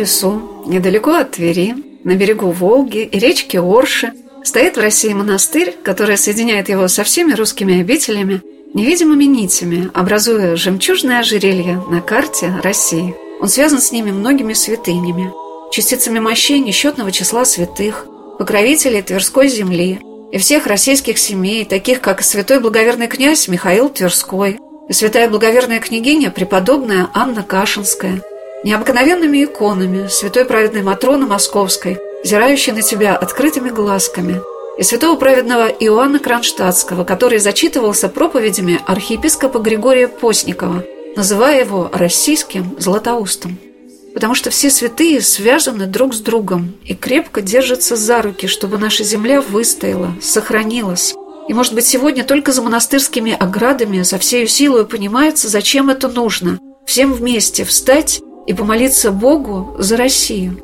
лесу, недалеко от Твери, на берегу Волги и речки Орши, стоит в России монастырь, который соединяет его со всеми русскими обителями невидимыми нитями, образуя жемчужное ожерелье на карте России. Он связан с ними многими святынями, частицами мощей несчетного числа святых, покровителей Тверской земли и всех российских семей, таких как святой благоверный князь Михаил Тверской и святая благоверная княгиня преподобная Анна Кашинская – необыкновенными иконами святой праведной Матроны Московской, взирающей на тебя открытыми глазками, и святого праведного Иоанна Кронштадтского, который зачитывался проповедями архиепископа Григория Постникова, называя его российским Златоустом. Потому что все святые связаны друг с другом и крепко держатся за руки, чтобы наша земля выстояла, сохранилась. И, может быть, сегодня только за монастырскими оградами со всей силой понимается, зачем это нужно. Всем вместе встать и помолиться Богу за Россию.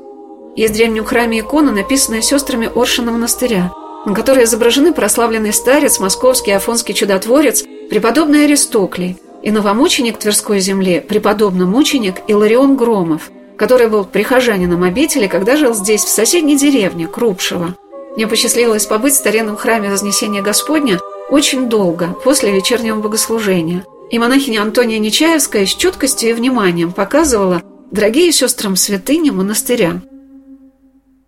Есть в древнем храме икона, написанная сестрами Оршина монастыря, на которой изображены прославленный старец, московский афонский чудотворец, преподобный Аристоклий и новомученик Тверской земли, преподобный мученик Иларион Громов, который был прихожанином обители, когда жил здесь, в соседней деревне, Крупшево. Мне посчастливилось побыть в старинном храме Вознесения Господня очень долго, после вечернего богослужения – и монахиня Антония Нечаевская с чуткостью и вниманием показывала дорогие сестрам святыни монастыря.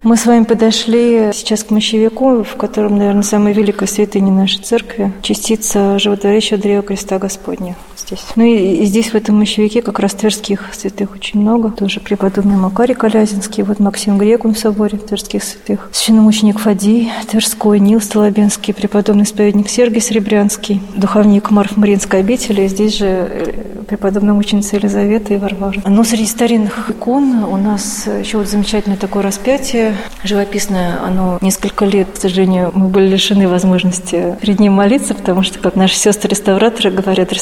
Мы с вами подошли сейчас к мощевику, в котором, наверное, самая великая святыня нашей церкви, частица животворящего древа креста Господня здесь. Ну и, и здесь, в этом мощевике, как раз тверских святых очень много. Тоже преподобный Макарий Колязинский, вот Максим Грекун в соборе тверских святых, священномученик Фадий Тверской, Нил Столобенский, преподобный исповедник Сергий Серебрянский, духовник Марф Мариинской обители, и здесь же э, преподобная мученица Елизавета и Варвара. Но среди старинных икон у нас еще вот замечательное такое распятие, живописное, оно несколько лет, к сожалению, мы были лишены возможности перед ним молиться, потому что, как наши сестры-реставраторы говорят,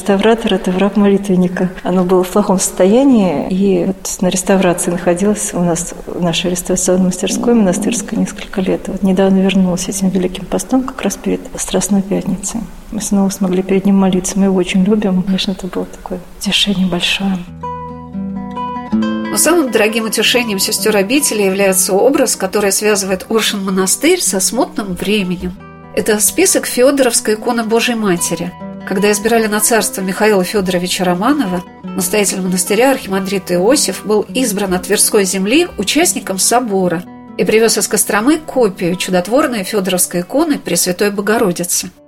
реставраторы это враг молитвенника. Оно было в плохом состоянии, и вот на реставрации находилось у нас в нашей реставрационной мастерской монастырской несколько лет. Вот недавно вернулась этим великим постом, как раз перед Страстной Пятницей. Мы снова смогли перед ним молиться. Мы его очень любим. Конечно, это было такое утешение большое. Но самым дорогим утешением сестер обители является образ, который связывает Оршин монастырь со смутным временем. Это список Федоровской иконы Божьей Матери – когда избирали на царство Михаила Федоровича Романова, настоятель монастыря архимандрит Иосиф был избран от Тверской земли участником собора и привез из Костромы копию чудотворной Федоровской иконы Пресвятой Богородицы –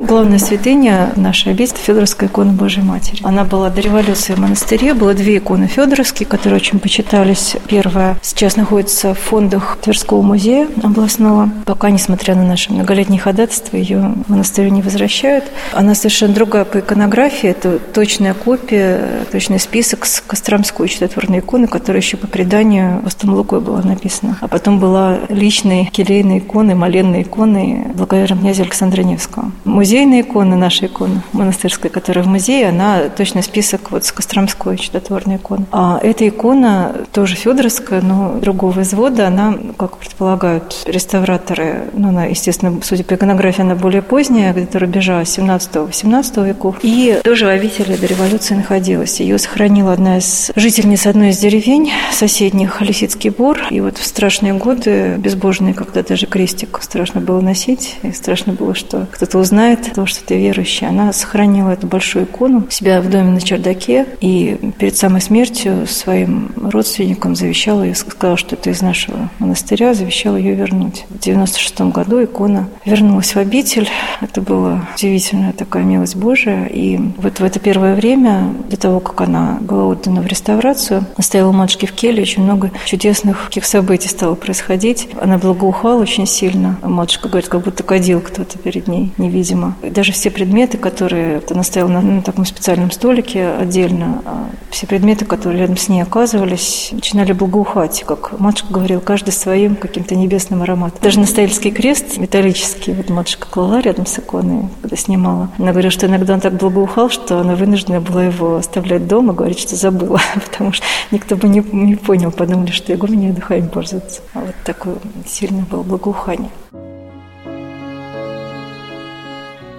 Главная святыня нашей обители – Федоровская икона Божьей Матери. Она была до революции в монастыре. Было две иконы Федоровские, которые очень почитались. Первая сейчас находится в фондах Тверского музея областного. Пока, несмотря на наши многолетние ходатайства, ее монастырю не возвращают. Она совершенно другая по иконографии. Это точная копия, точный список с Костромской чудотворной иконы, которая еще по преданию Остом Лукой была написана. А потом была личной келейной иконой, моленной иконой благоверного князя Александра Невского музейная икона, наша икона монастырская, которая в музее, она точно список вот с Костромской чудотворной иконы. А эта икона тоже Федоровская, но другого извода, она, как предполагают реставраторы, ну, она, естественно, судя по иконографии, она более поздняя, где-то рубежа 17-18 веков, и тоже в обители до революции находилась. Ее сохранила одна из жительниц одной из деревень соседних, Лисицкий Бор, и вот в страшные годы, безбожные, когда даже крестик страшно было носить, и страшно было, что кто-то узнает, знает то, что ты верующий. Она сохранила эту большую икону у себя в доме на чердаке и перед самой смертью своим родственникам завещала ее, сказала, что это из нашего монастыря, завещала ее вернуть. В 96 году икона вернулась в обитель. Это была удивительная такая милость Божия. И вот в это первое время, до того, как она была отдана в реставрацию, стояла у матушки в келье, очень много чудесных таких событий стало происходить. Она благоухала очень сильно. Матушка говорит, как будто кадил кто-то перед ней невидимо И даже все предметы, которые она стояла на, на таком специальном столике отдельно, а все предметы, которые рядом с ней оказывались, начинали благоухать, как матушка говорила, каждый своим каким-то небесным ароматом. Даже настоятельский крест металлический, вот матушка клала рядом с иконой, когда снимала. Она говорила, что иногда он так благоухал, что она вынуждена была его оставлять дома, говорить, что забыла, потому что никто бы не, не понял, подумали, что игуменя духами пользуется. А вот такое сильное было благоухание.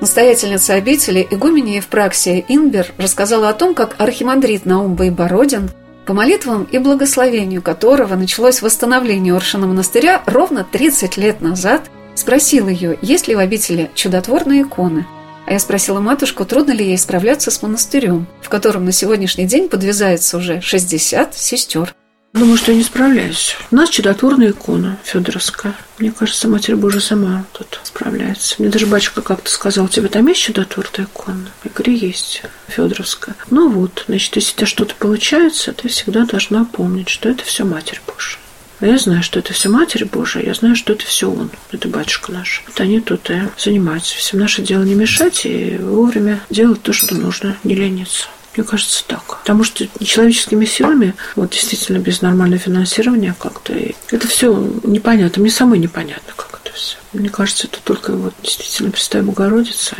Настоятельница обители игумени Евпраксия Инбер рассказала о том, как архимандрит Наум Байбородин, по молитвам и благословению которого началось восстановление Оршина монастыря ровно 30 лет назад, спросил ее, есть ли в обители чудотворные иконы. А я спросила матушку, трудно ли ей справляться с монастырем, в котором на сегодняшний день подвязается уже 60 сестер. Думаю, что я не справляюсь. У нас чудотворная икона Федоровская. Мне кажется, Матерь Божия сама тут справляется. Мне даже батюшка как-то сказал, у тебя там есть чудотворная икона? Я говорю, есть, Федоровская. Ну вот, значит, если у тебя что-то получается, ты всегда должна помнить, что это все Матерь Божия. А я знаю, что это все Матерь Божия, я знаю, что это все Он, это батюшка наш. Вот они тут и занимаются. Всем наше дело не мешать и вовремя делать то, что нужно, не лениться. Мне кажется, так. Потому что человеческими силами, вот действительно без нормального финансирования как-то, это все непонятно. Мне самой непонятно, как это все. Мне кажется, это только вот действительно Пресвятая Богородица.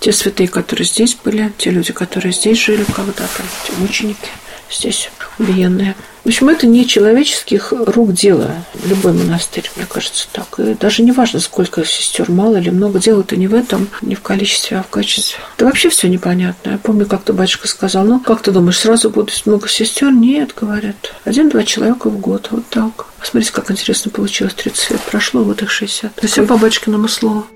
Те святые, которые здесь были, те люди, которые здесь жили когда-то, те мученики здесь убиенные. В общем, это не человеческих рук дело, любой монастырь, мне кажется, так. И даже не важно, сколько сестер, мало или много, дело-то не в этом, не в количестве, а в качестве. Да вообще все непонятно. Я помню, как-то батюшка сказал, ну, как ты думаешь, сразу будет много сестер? Нет, говорят, один-два человека в год, вот так. Посмотрите, как интересно получилось, 30 лет прошло, вот их 60. То все по батюшкиному слову.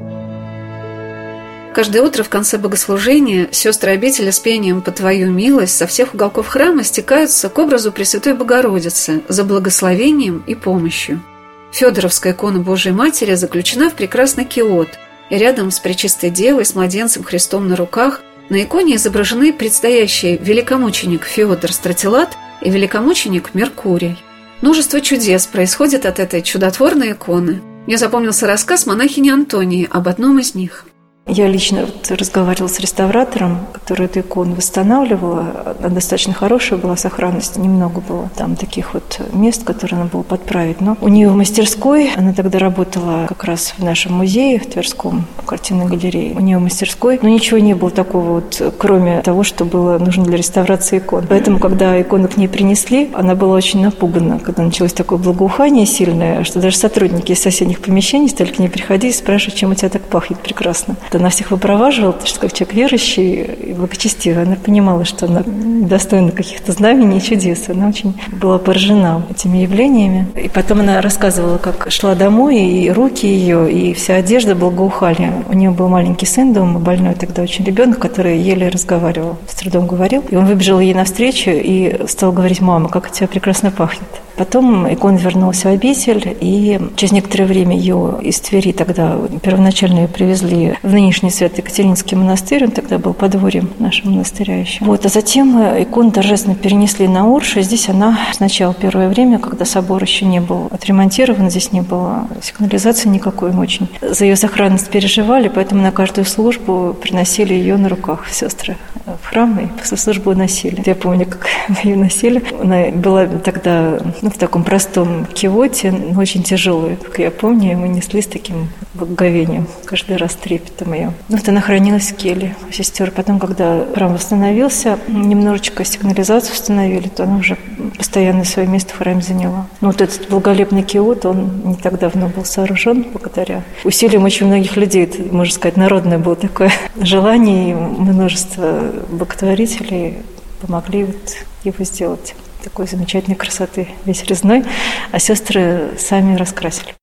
Каждое утро в конце богослужения сестры обители с пением «По Твою милость» со всех уголков храма стекаются к образу Пресвятой Богородицы за благословением и помощью. Федоровская икона Божией Матери заключена в прекрасный киот, и рядом с Пречистой Девой с младенцем Христом на руках на иконе изображены предстоящий великомученик Феодор Стратилат и великомученик Меркурий. Множество чудес происходит от этой чудотворной иконы. Мне запомнился рассказ монахини Антонии об одном из них – я лично вот разговаривала с реставратором, который эту икону восстанавливала. Она достаточно хорошая была сохранность, немного было там таких вот мест, которые надо было подправить. Но у нее в мастерской, она тогда работала как раз в нашем музее, в Тверском, картинной галерее. У нее в мастерской, но ничего не было такого вот, кроме того, что было нужно для реставрации икон. Поэтому, когда икону к ней принесли, она была очень напугана, когда началось такое благоухание сильное, что даже сотрудники из соседних помещений стали к ней приходить и спрашивать, чем у тебя так пахнет прекрасно она всех выпроваживала, потому что как человек верующий и благочестивый, она понимала, что она достойна каких-то знамений и чудес. Она очень была поражена этими явлениями. И потом она рассказывала, как шла домой, и руки ее, и вся одежда благоухали. У нее был маленький сын дома, больной тогда очень ребенок, который еле разговаривал, с трудом говорил. И он выбежал ей навстречу и стал говорить, мама, как от тебя прекрасно пахнет. Потом икона вернулась в обитель, и через некоторое время ее из Твери тогда первоначально ее привезли в нынешний Свято-Екатеринский монастырь, он тогда был подворьем нашего монастыря еще. Вот, а затем икону торжественно перенесли на Урш, и здесь она сначала первое время, когда собор еще не был отремонтирован, здесь не было сигнализации никакой, мы очень за ее сохранность переживали, поэтому на каждую службу приносили ее на руках сестры в храм, и после службы носили. Я помню, как ее носили. Она была тогда ну, в таком простом кивоте, но очень тяжелый, как я помню, мы несли с таким благоговением, каждый раз трепетом ее. Ну, вот она хранилась в келе у сестер. Потом, когда храм восстановился, немножечко сигнализацию установили, то она уже постоянно свое место в храме заняла. Ну, вот этот благолепный киот, он не так давно был сооружен благодаря усилиям очень многих людей. Это, можно сказать, народное было такое желание, и множество благотворителей помогли вот его сделать такой замечательной красоты, весь резной, а сестры сами раскрасили.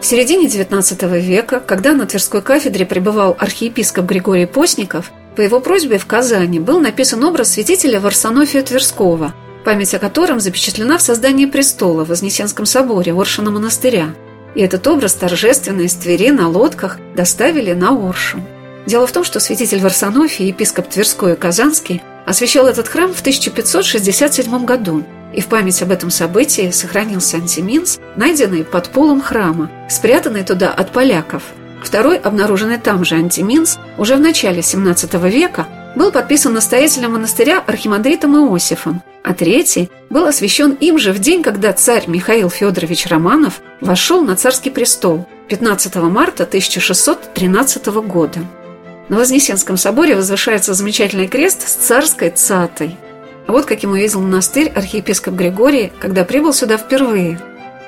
В середине XIX века, когда на Тверской кафедре пребывал архиепископ Григорий Постников, по его просьбе в Казани был написан образ святителя Варсонофия Тверского, память о котором запечатлена в создании престола в Вознесенском соборе Оршина монастыря. И этот образ торжественно из Твери на лодках доставили на Оршу. Дело в том, что святитель Варсонофий, епископ Тверской и Казанский, освящал этот храм в 1567 году, и в память об этом событии сохранился антиминс, найденный под полом храма, спрятанный туда от поляков. Второй, обнаруженный там же антиминс, уже в начале XVII века, был подписан настоятелем монастыря архимандритом Иосифом, а третий был освящен им же в день, когда царь Михаил Федорович Романов вошел на царский престол 15 марта 1613 года. На Вознесенском соборе возвышается замечательный крест с царской цатой. А вот каким увидел монастырь архиепископ Григорий, когда прибыл сюда впервые.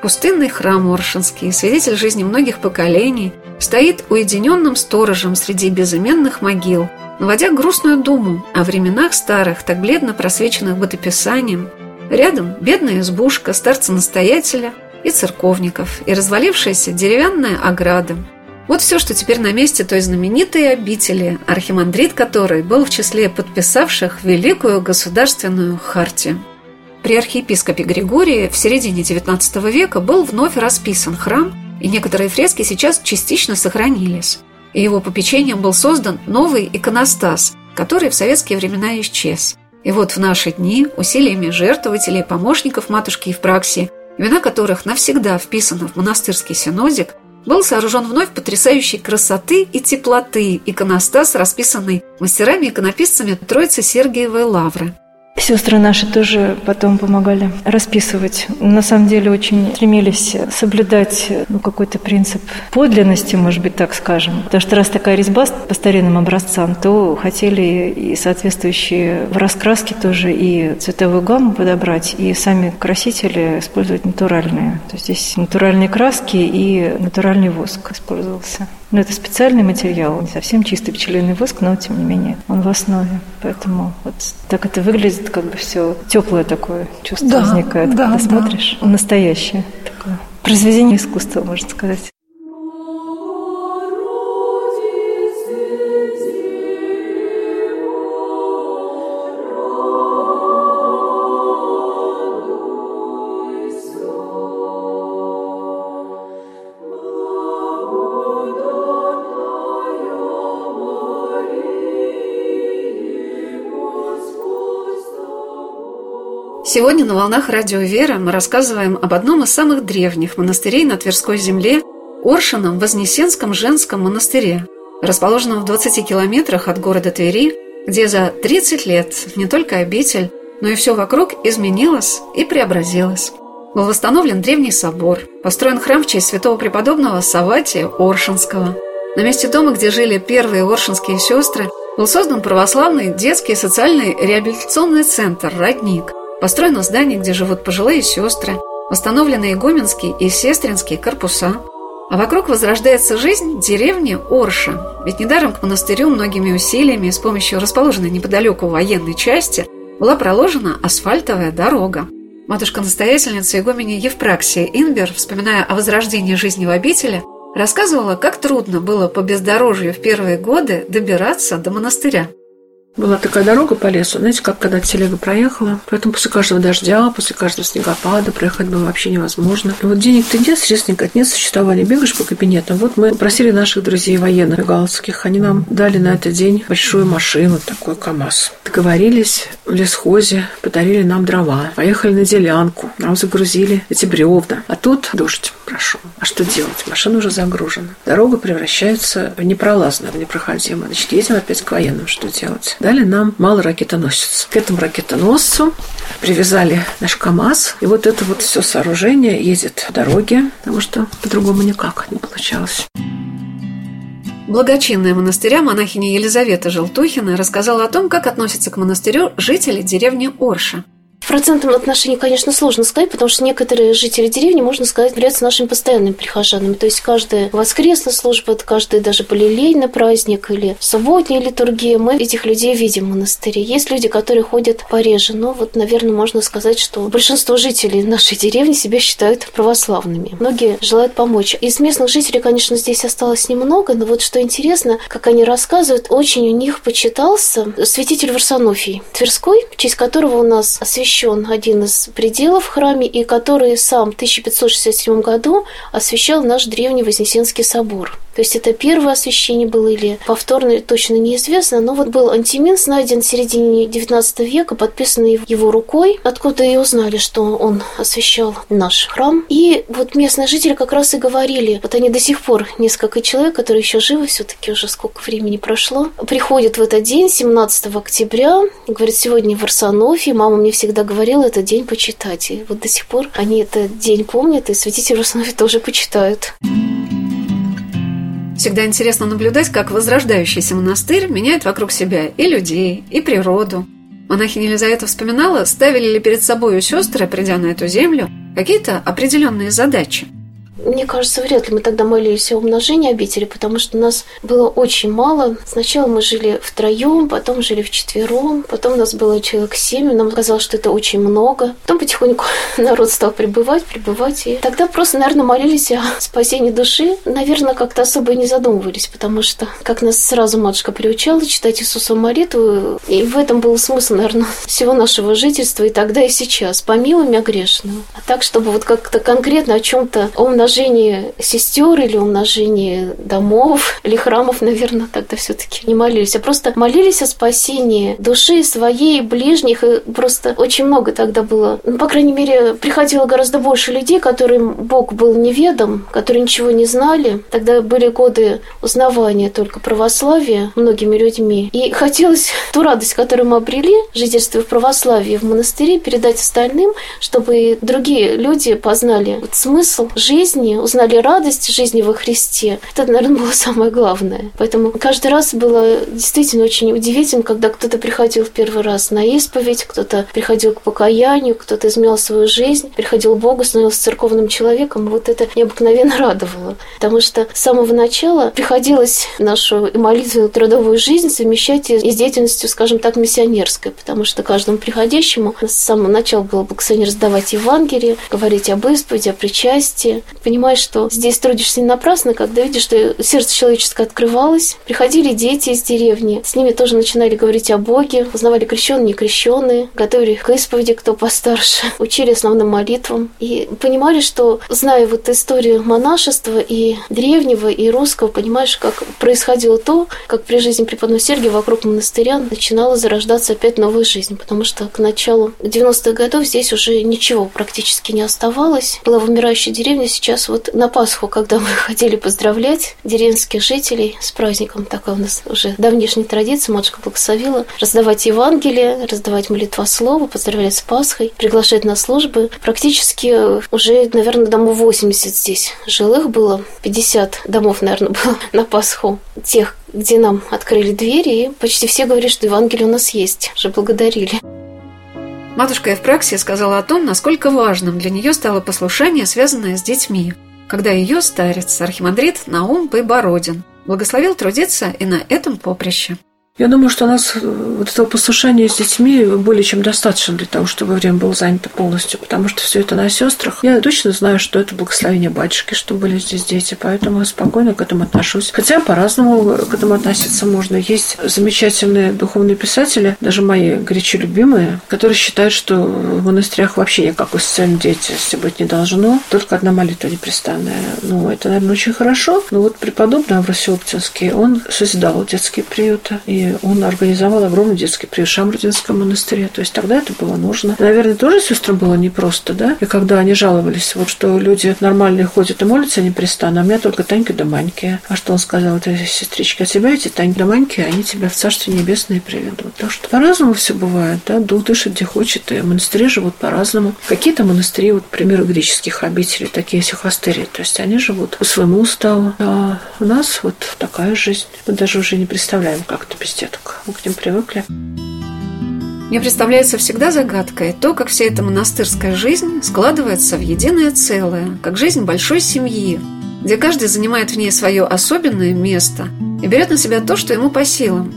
Пустынный храм Оршинский, свидетель жизни многих поколений, стоит уединенным сторожем среди безыменных могил – наводя грустную думу о временах старых, так бледно просвеченных бытописанием. Рядом бедная избушка старца-настоятеля и церковников, и развалившаяся деревянная ограда. Вот все, что теперь на месте той знаменитой обители, архимандрит которой был в числе подписавших Великую Государственную Хартию. При архиепископе Григории в середине XIX века был вновь расписан храм, и некоторые фрески сейчас частично сохранились и его попечением был создан новый иконостас, который в советские времена исчез. И вот в наши дни усилиями жертвователей помощников матушки Евпраксии, имена которых навсегда вписаны в монастырский синодик, был сооружен вновь потрясающей красоты и теплоты иконостас, расписанный мастерами-иконописцами Троицы Сергиевой Лавры. Сестры наши тоже потом помогали расписывать. На самом деле очень стремились соблюдать ну, какой-то принцип подлинности, может быть, так скажем. Потому что раз такая резьба по старинным образцам, то хотели и соответствующие в раскраске тоже и цветовую гамму подобрать, и сами красители использовать натуральные. То есть здесь натуральные краски и натуральный воск использовался. Но это специальный материал, не совсем чистый пчелиный воск, но тем не менее он в основе. Поэтому вот так это выглядит, как бы все теплое такое чувство да, возникает, да, когда да. смотришь. Настоящее такое. Произведение искусства, можно сказать. Сегодня на «Волнах Радио Вера» мы рассказываем об одном из самых древних монастырей на Тверской земле – Оршином Вознесенском женском монастыре, расположенном в 20 километрах от города Твери, где за 30 лет не только обитель, но и все вокруг изменилось и преобразилось. Был восстановлен древний собор, построен храм в честь святого преподобного Саватия Оршинского. На месте дома, где жили первые оршинские сестры, был создан православный детский социальный реабилитационный центр «Родник», Построено здание, где живут пожилые сестры, восстановлены игуменские и сестринские корпуса. А вокруг возрождается жизнь деревни Орша. Ведь недаром к монастырю многими усилиями с помощью расположенной неподалеку военной части была проложена асфальтовая дорога. Матушка-настоятельница игумени Евпраксия Инбер, вспоминая о возрождении жизни в обители, рассказывала, как трудно было по бездорожью в первые годы добираться до монастыря. Была такая дорога по лесу, знаете, как когда телега проехала. Поэтому после каждого дождя, после каждого снегопада проехать было вообще невозможно. И вот денег-то нет, средств нет, нет существования. Бегаешь по кабинетам. Вот мы просили наших друзей военных галских. Они нам дали на этот день большую машину, такой КАМАЗ. Договорились в лесхозе, подарили нам дрова. Поехали на делянку. Нам загрузили эти бревна. А тут дождь прошел. А что делать? Машина уже загружена. Дорога превращается в непролазную, в непроходимую. Значит, едем опять к военным. Что делать? дали нам малый ракетоносец. К этому ракетоносцу привязали наш КАМАЗ. И вот это вот все сооружение едет по дороге, потому что по-другому никак не получалось. Благочинная монастыря монахиня Елизавета Желтухина рассказала о том, как относятся к монастырю жители деревни Орша – в процентном отношении, конечно, сложно сказать, потому что некоторые жители деревни, можно сказать, являются нашими постоянными прихожанами. То есть каждая воскресная служба, каждый даже полилейный праздник или субботняя литургия, мы этих людей видим в монастыре. Есть люди, которые ходят пореже, но вот, наверное, можно сказать, что большинство жителей нашей деревни себя считают православными. Многие желают помочь. Из местных жителей, конечно, здесь осталось немного, но вот что интересно, как они рассказывают, очень у них почитался святитель Варсонофий Тверской, в честь которого у нас освящен освящен один из пределов в храме, и который сам в 1567 году освящал наш древний Вознесенский собор. То есть это первое освящение было или повторное, точно неизвестно. Но вот был антиминс найден в середине XIX века, подписанный его рукой, откуда и узнали, что он освящал наш храм. И вот местные жители как раз и говорили, вот они до сих пор, несколько человек, которые еще живы, все-таки уже сколько времени прошло, приходят в этот день, 17 октября, говорят, сегодня в Арсенофе, мама мне всегда говорила, этот день почитать. И вот до сих пор они этот день помнят, и святитель Арсенофе тоже почитают. Всегда интересно наблюдать, как возрождающийся монастырь меняет вокруг себя и людей, и природу. Монахиня Елизавета вспоминала, ставили ли перед собой у сестры, придя на эту землю, какие-то определенные задачи – мне кажется, вряд ли мы тогда молились о умножении обители, потому что нас было очень мало. Сначала мы жили втроем, потом жили вчетвером, потом у нас было человек семь, нам казалось, что это очень много. Потом потихоньку народ стал прибывать, прибывать, и тогда просто, наверное, молились о спасении души. Наверное, как-то особо и не задумывались, потому что, как нас сразу матушка приучала читать Иисусу молитву, и в этом был смысл, наверное, всего нашего жительства и тогда, и сейчас. Помилуй меня грешную. А так, чтобы вот как-то конкретно о чем-то, о умножении сестер или умножении домов или храмов, наверное, тогда все-таки не молились, а просто молились о спасении души своей, ближних, и просто очень много тогда было. Ну, по крайней мере, приходило гораздо больше людей, которым Бог был неведом, которые ничего не знали. Тогда были годы узнавания только православия многими людьми. И хотелось ту радость, которую мы обрели, жительство в православии в монастыре, передать остальным, чтобы другие люди познали вот смысл жизни, жизни, узнали радость жизни во Христе. Это, наверное, было самое главное. Поэтому каждый раз было действительно очень удивительно, когда кто-то приходил в первый раз на исповедь, кто-то приходил к покаянию, кто-то изменял свою жизнь, приходил к Богу, становился церковным человеком. Вот это необыкновенно радовало. Потому что с самого начала приходилось нашу молитвенную трудовую жизнь совмещать и с деятельностью, скажем так, миссионерской. Потому что каждому приходящему с самого начала было бы раздавать Евангелие, говорить об исповеди, о причастии, понимаешь, что здесь трудишься не напрасно, когда видишь, что сердце человеческое открывалось. Приходили дети из деревни, с ними тоже начинали говорить о Боге, узнавали крещенные, не крещенные, готовили их к исповеди, кто постарше, учили основным молитвам. И понимали, что, зная вот историю монашества и древнего, и русского, понимаешь, как происходило то, как при жизни преподобного Сергия вокруг монастыря начинала зарождаться опять новая жизнь, потому что к началу 90-х годов здесь уже ничего практически не оставалось. Была вымирающая деревня, сейчас раз вот на Пасху, когда мы ходили поздравлять деревенских жителей с праздником, такая у нас уже давнишняя традиция, матушка благословила, раздавать Евангелие, раздавать молитвослово, поздравлять с Пасхой, приглашать на службы. Практически уже, наверное, домов 80 здесь жилых было, 50 домов, наверное, было на Пасху. Тех, где нам открыли двери, и почти все говорят, что Евангелие у нас есть, уже благодарили. Матушка Евпраксия сказала о том, насколько важным для нее стало послушание, связанное с детьми, когда ее старец, архимандрит Наум Байбородин, благословил трудиться и на этом поприще. Я думаю, что у нас э, вот этого послушания с детьми более чем достаточно для того, чтобы время было занято полностью, потому что все это на сестрах. Я точно знаю, что это благословение батюшки, что были здесь дети, поэтому я спокойно к этому отношусь. Хотя по-разному к этому относиться можно. Есть замечательные духовные писатели, даже мои горячо любимые, которые считают, что в монастырях вообще никакой социальной деятельности быть не должно, только одна молитва непрестанная. Ну, это, наверное, очень хорошо. Но вот преподобный Авросий Оптинский, он созидал детские приюты, и он организовал огромный детский приют в Шамрудинском монастыре. То есть тогда это было нужно. Наверное, тоже сестрам было непросто, да? И когда они жаловались, вот что люди нормальные ходят и молятся непрестанно, а у меня только Танька да Маньки. А что он сказал этой сестричке? А тебя эти Таньки да Маньки, они тебя в Царствие Небесное приведут. Так что по-разному все бывает, да? Дух дышит где хочет, и монастыри живут по-разному. Какие-то монастыри, вот, к примеру, греческих обителей, такие сихастери, то есть они живут по своему уставу. А у нас вот такая жизнь. Мы даже уже не представляем, как это без деток. Мы к ним привыкли. Мне представляется всегда загадкой то, как вся эта монастырская жизнь складывается в единое целое, как жизнь большой семьи, где каждый занимает в ней свое особенное место и берет на себя то, что ему по силам.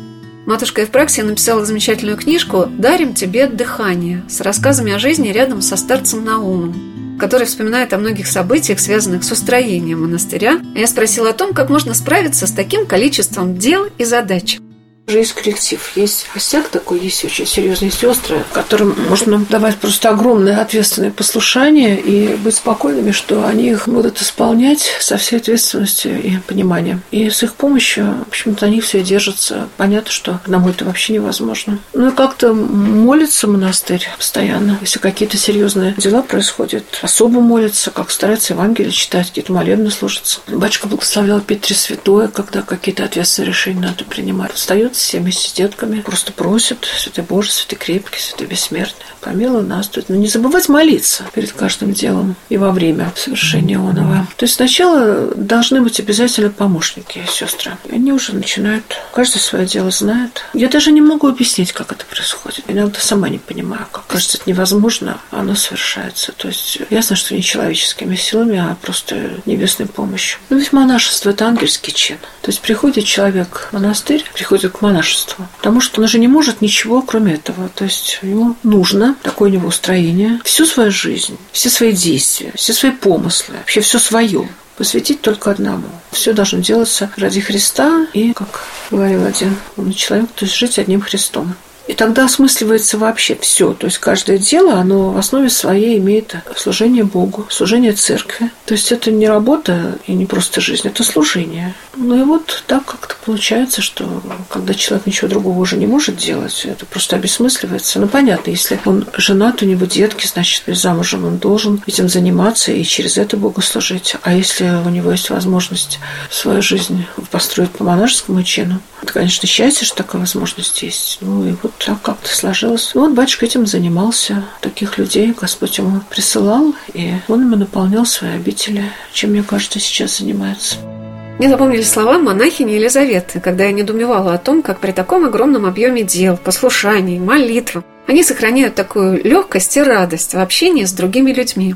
Матушка Евпраксия написала замечательную книжку «Дарим тебе дыхание» с рассказами о жизни рядом со старцем Наумом, который вспоминает о многих событиях, связанных с устроением монастыря. Я спросила о том, как можно справиться с таким количеством дел и задач. Уже есть коллектив, есть костяк такой, есть очень серьезные сестры, которым можно давать просто огромное ответственное послушание и быть спокойными, что они их будут исполнять со всей ответственностью и пониманием. И с их помощью, в общем-то, они все держатся. Понятно, что одному это вообще невозможно. Ну и как-то молится монастырь постоянно. Если какие-то серьезные дела происходят, особо молится, как старается Евангелие читать, какие-то молебны служатся. Батюшка благословлял Петре Святое, когда какие-то ответственные решения надо принимать. Встает всеми сидетками, просто просят, Святой Боже, Святый Крепкий, Святый Бессмертный, помилуй нас. То есть, ну, не забывать молиться перед каждым делом и во время совершения оного. То есть сначала должны быть обязательно помощники, сестры. Они уже начинают, каждый свое дело знает. Я даже не могу объяснить, как это происходит. Иногда сама не понимаю, как. Кажется, это невозможно, оно совершается. То есть ясно, что не человеческими силами, а просто небесной помощью. Ну, ведь монашество – это ангельский чин. То есть приходит человек в монастырь, приходит к монашеству. Потому что он же не может ничего, кроме этого. То есть ему нужно, такое у него устроение, всю свою жизнь, все свои действия, все свои помыслы, вообще все свое посвятить только одному. Все должно делаться ради Христа и, как говорил один умный человек, то есть жить одним Христом. И тогда осмысливается вообще все. То есть каждое дело, оно в основе своей имеет служение Богу, служение церкви. То есть это не работа и не просто жизнь, это служение. Ну и вот так как-то получается, что когда человек ничего другого уже не может делать, это просто обесмысливается. Ну понятно, если он женат, у него детки, значит, замужем он должен этим заниматься и через это Богу служить. А если у него есть возможность свою жизнь построить по монашескому чину, это, конечно, счастье, что такая возможность есть. Ну и вот так как-то сложилось. Вот батюшка этим занимался. Таких людей Господь ему присылал, и он ему наполнял свои обители, чем, мне кажется, сейчас занимается. Мне запомнили слова монахини Елизаветы, когда я недоумевала о том, как при таком огромном объеме дел, послушаний, молитв они сохраняют такую легкость и радость в общении с другими людьми.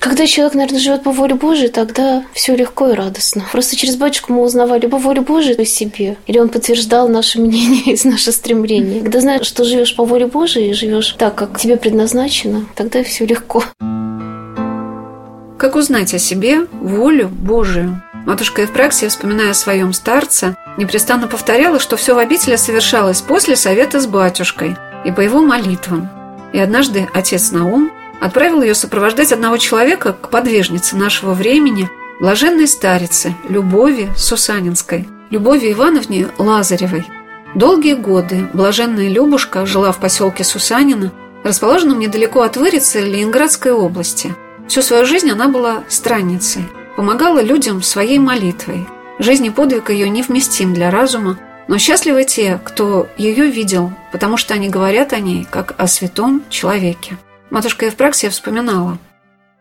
Когда человек, наверное, живет по воле Божией, тогда все легко и радостно. Просто через батюшку мы узнавали по воле Божией о себе. Или он подтверждал наше мнение и наше стремление. Когда знаешь, что живешь по воле Божией и живешь так, как тебе предназначено, тогда все легко. Как узнать о себе волю Божию? Матушка Евпраксия, вспоминая о своем старце, непрестанно повторяла, что все в обители совершалось после совета с батюшкой и по его молитвам. И однажды отец Наум отправил ее сопровождать одного человека к подвижнице нашего времени, блаженной старице Любови Сусанинской, Любови Ивановне Лазаревой. Долгие годы блаженная Любушка жила в поселке Сусанина, расположенном недалеко от Вырицы Ленинградской области. Всю свою жизнь она была странницей, помогала людям своей молитвой. Жизнь и подвиг ее невместим для разума, но счастливы те, кто ее видел, потому что они говорят о ней, как о святом человеке. Матушка Евпраксия вспоминала.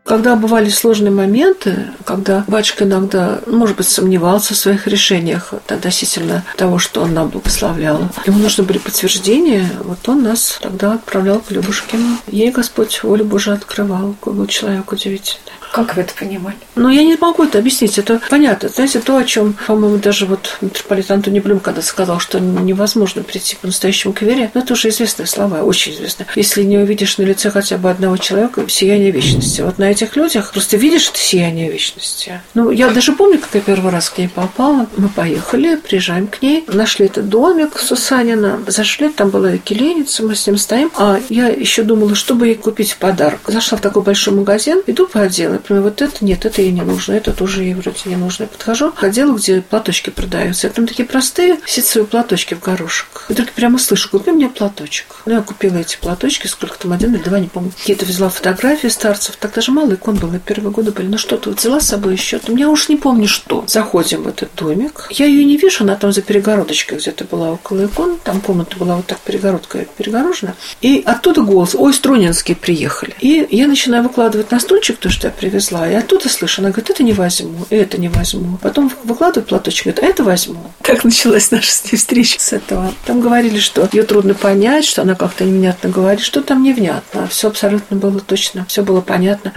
Когда бывали сложные моменты, когда батюшка иногда, может быть, сомневался в своих решениях относительно того, что он нам благословлял, ему нужны были подтверждения, вот он нас тогда отправлял к Любушке. Ей Господь волю Божию открывал, какой был человек удивительный. Как вы это понимали? Ну, я не могу это объяснить. Это понятно. Знаете, то, о чем, по-моему, даже вот митрополит Антоний Блюм когда сказал, что невозможно прийти по-настоящему к вере, ну, это уже известные слова, очень известные. Если не увидишь на лице хотя бы одного человека сияние вечности. Вот на этих людях просто видишь это сияние вечности. Ну, я даже помню, как я первый раз к ней попала. Мы поехали, приезжаем к ней, нашли этот домик Сусанина, зашли, там была келеница, мы с ним стоим. А я еще думала, чтобы ей купить подарок. Зашла в такой большой магазин, иду по отделу, например, вот это нет, это ей не нужно, это тоже ей вроде не нужно. Я подхожу к отделу, где платочки продаются. Я там такие простые ситцевые платочки в горошек. И вдруг прямо слышу, купи мне платочек. Ну, я купила эти платочки, сколько там, один или два, не помню. Какие-то взяла фотографии старцев, так даже мало икон было, первые годы были. Ну, что-то вот взяла с собой еще. Я уж не помню, что. Заходим в этот домик. Я ее не вижу, она там за перегородочкой где-то была около икон. Там комната была вот так перегородка перегорожена. И оттуда голос, ой, Струнинские приехали. И я начинаю выкладывать на стульчик то, что я привезла. И оттуда слышу, она говорит, это не возьму, это не возьму. Потом выкладывает платочек, говорит, а это возьму. Как началась наша с ней встреча с этого? Там говорили, что ее трудно понять, что она как-то невнятно говорит, что там невнятно. Все абсолютно было точно, все было понятно.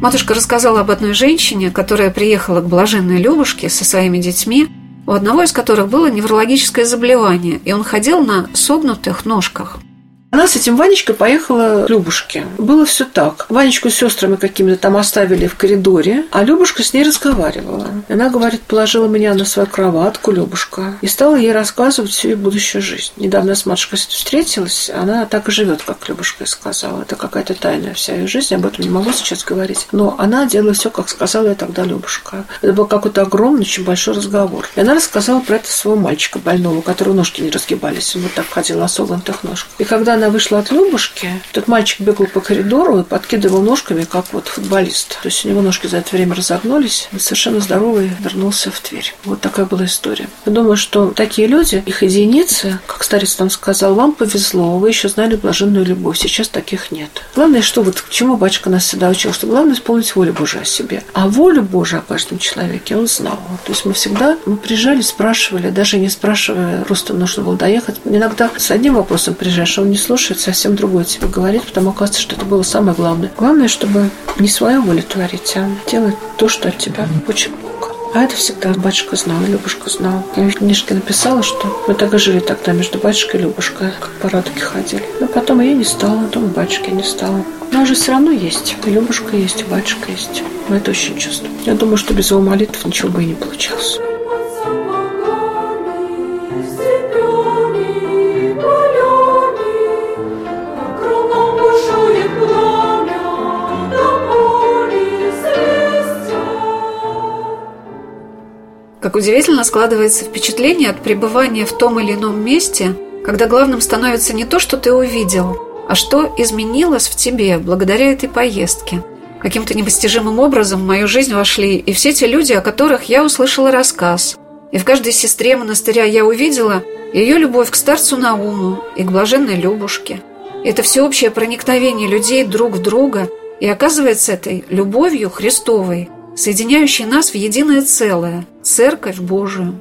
Матушка рассказала об одной женщине, которая приехала к блаженной Любушке со своими детьми, у одного из которых было неврологическое заболевание, и он ходил на согнутых ножках. Она с этим Ванечкой поехала к Любушке. Было все так. Ванечку с сестрами какими-то там оставили в коридоре, а Любушка с ней разговаривала. Она, говорит, положила меня на свою кроватку, Любушка, и стала ей рассказывать всю ее будущую жизнь. Недавно с матушкой встретилась, она так и живет, как Любушка и сказала. Это какая-то тайная вся ее жизнь, об этом не могу сейчас говорить. Но она делала все, как сказала я тогда Любушка. Это был какой-то огромный, очень большой разговор. И она рассказала про это своего мальчика больного, у которого ножки не разгибались. Он вот так ходил на согнутых ножках. И когда она вышла от Любушки, этот мальчик бегал по коридору и подкидывал ножками, как вот футболист. То есть у него ножки за это время разогнулись. Он совершенно здоровый вернулся в Тверь. Вот такая была история. Я думаю, что такие люди, их единицы, как старец там сказал, вам повезло, вы еще знали блаженную любовь. Сейчас таких нет. Главное, что вот к чему батюшка нас всегда учил, что главное исполнить волю Божию о себе. А волю Божию о каждом человеке он знал. То есть мы всегда, мы приезжали, спрашивали, даже не спрашивая, просто нужно было доехать. Иногда с одним вопросом приезжаешь, а он не слушает, совсем другое тебе говорит, потому оказывается, что это было самое главное. Главное, чтобы не свою волю творить, а делать то, что от тебя очень Бог. А это всегда батюшка знал, и Любушка знал. Я в книжке написала, что мы так и жили тогда между батюшкой и Любушкой, как по радуге ходили. Но потом я не стала, потом батюшки не стала. Но уже все равно есть. И Любушка есть, и батюшка есть. Мы это очень чувствуем. Я думаю, что без его молитв ничего бы и не получалось. Как удивительно складывается впечатление от пребывания в том или ином месте, когда главным становится не то, что ты увидел, а что изменилось в тебе благодаря этой поездке. Каким-то непостижимым образом в мою жизнь вошли и все те люди, о которых я услышала рассказ. И в каждой сестре монастыря я увидела ее любовь к старцу Науму и к блаженной Любушке. Это всеобщее проникновение людей друг в друга и оказывается этой любовью Христовой – соединяющий нас в единое целое – Церковь Божию.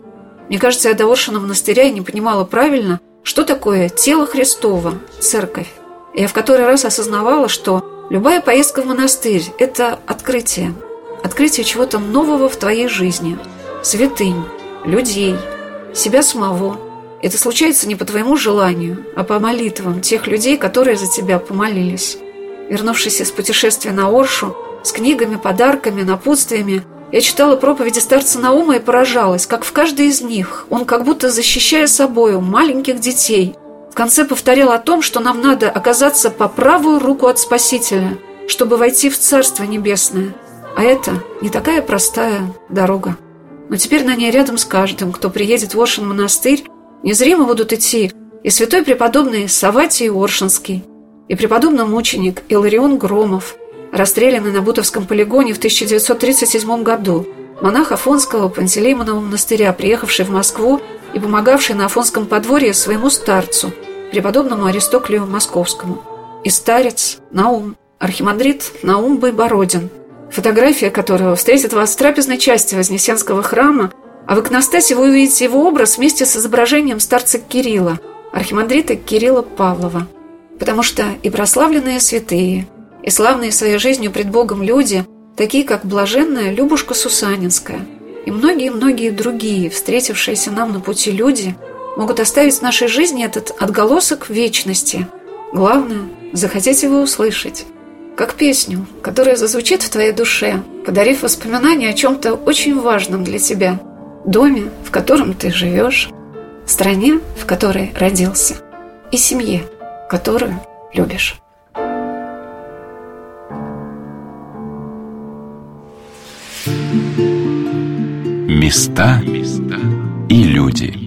Мне кажется, я до Оршина монастыря и не понимала правильно, что такое тело Христово, Церковь. Я в который раз осознавала, что любая поездка в монастырь – это открытие. Открытие чего-то нового в твоей жизни. Святынь, людей, себя самого. Это случается не по твоему желанию, а по молитвам тех людей, которые за тебя помолились. Вернувшись из путешествия на Оршу, с книгами, подарками, напутствиями. Я читала проповеди старца Наума и поражалась, как в каждой из них он, как будто защищая собою маленьких детей, в конце повторял о том, что нам надо оказаться по правую руку от Спасителя, чтобы войти в Царство Небесное. А это не такая простая дорога. Но теперь на ней рядом с каждым, кто приедет в Оршин монастырь, незримо будут идти и святой преподобный Саватий Оршинский, и преподобный мученик Иларион Громов – расстрелянный на Бутовском полигоне в 1937 году, монах Афонского Пантелеймонова монастыря, приехавший в Москву и помогавший на Афонском подворье своему старцу, преподобному Аристоклию Московскому. И старец Наум, архимандрит Наум Байбородин, фотография которого встретит вас в трапезной части Вознесенского храма, а в иконостасе вы увидите его образ вместе с изображением старца Кирилла, архимандрита Кирилла Павлова. Потому что и прославленные святые – и славные своей жизнью пред Богом люди, такие как блаженная Любушка Сусанинская и многие-многие другие, встретившиеся нам на пути люди, могут оставить в нашей жизни этот отголосок вечности. Главное, захотеть его услышать. Как песню, которая зазвучит в твоей душе, подарив воспоминания о чем-то очень важном для тебя, доме, в котором ты живешь, стране, в которой родился, и семье, которую любишь. Места и люди.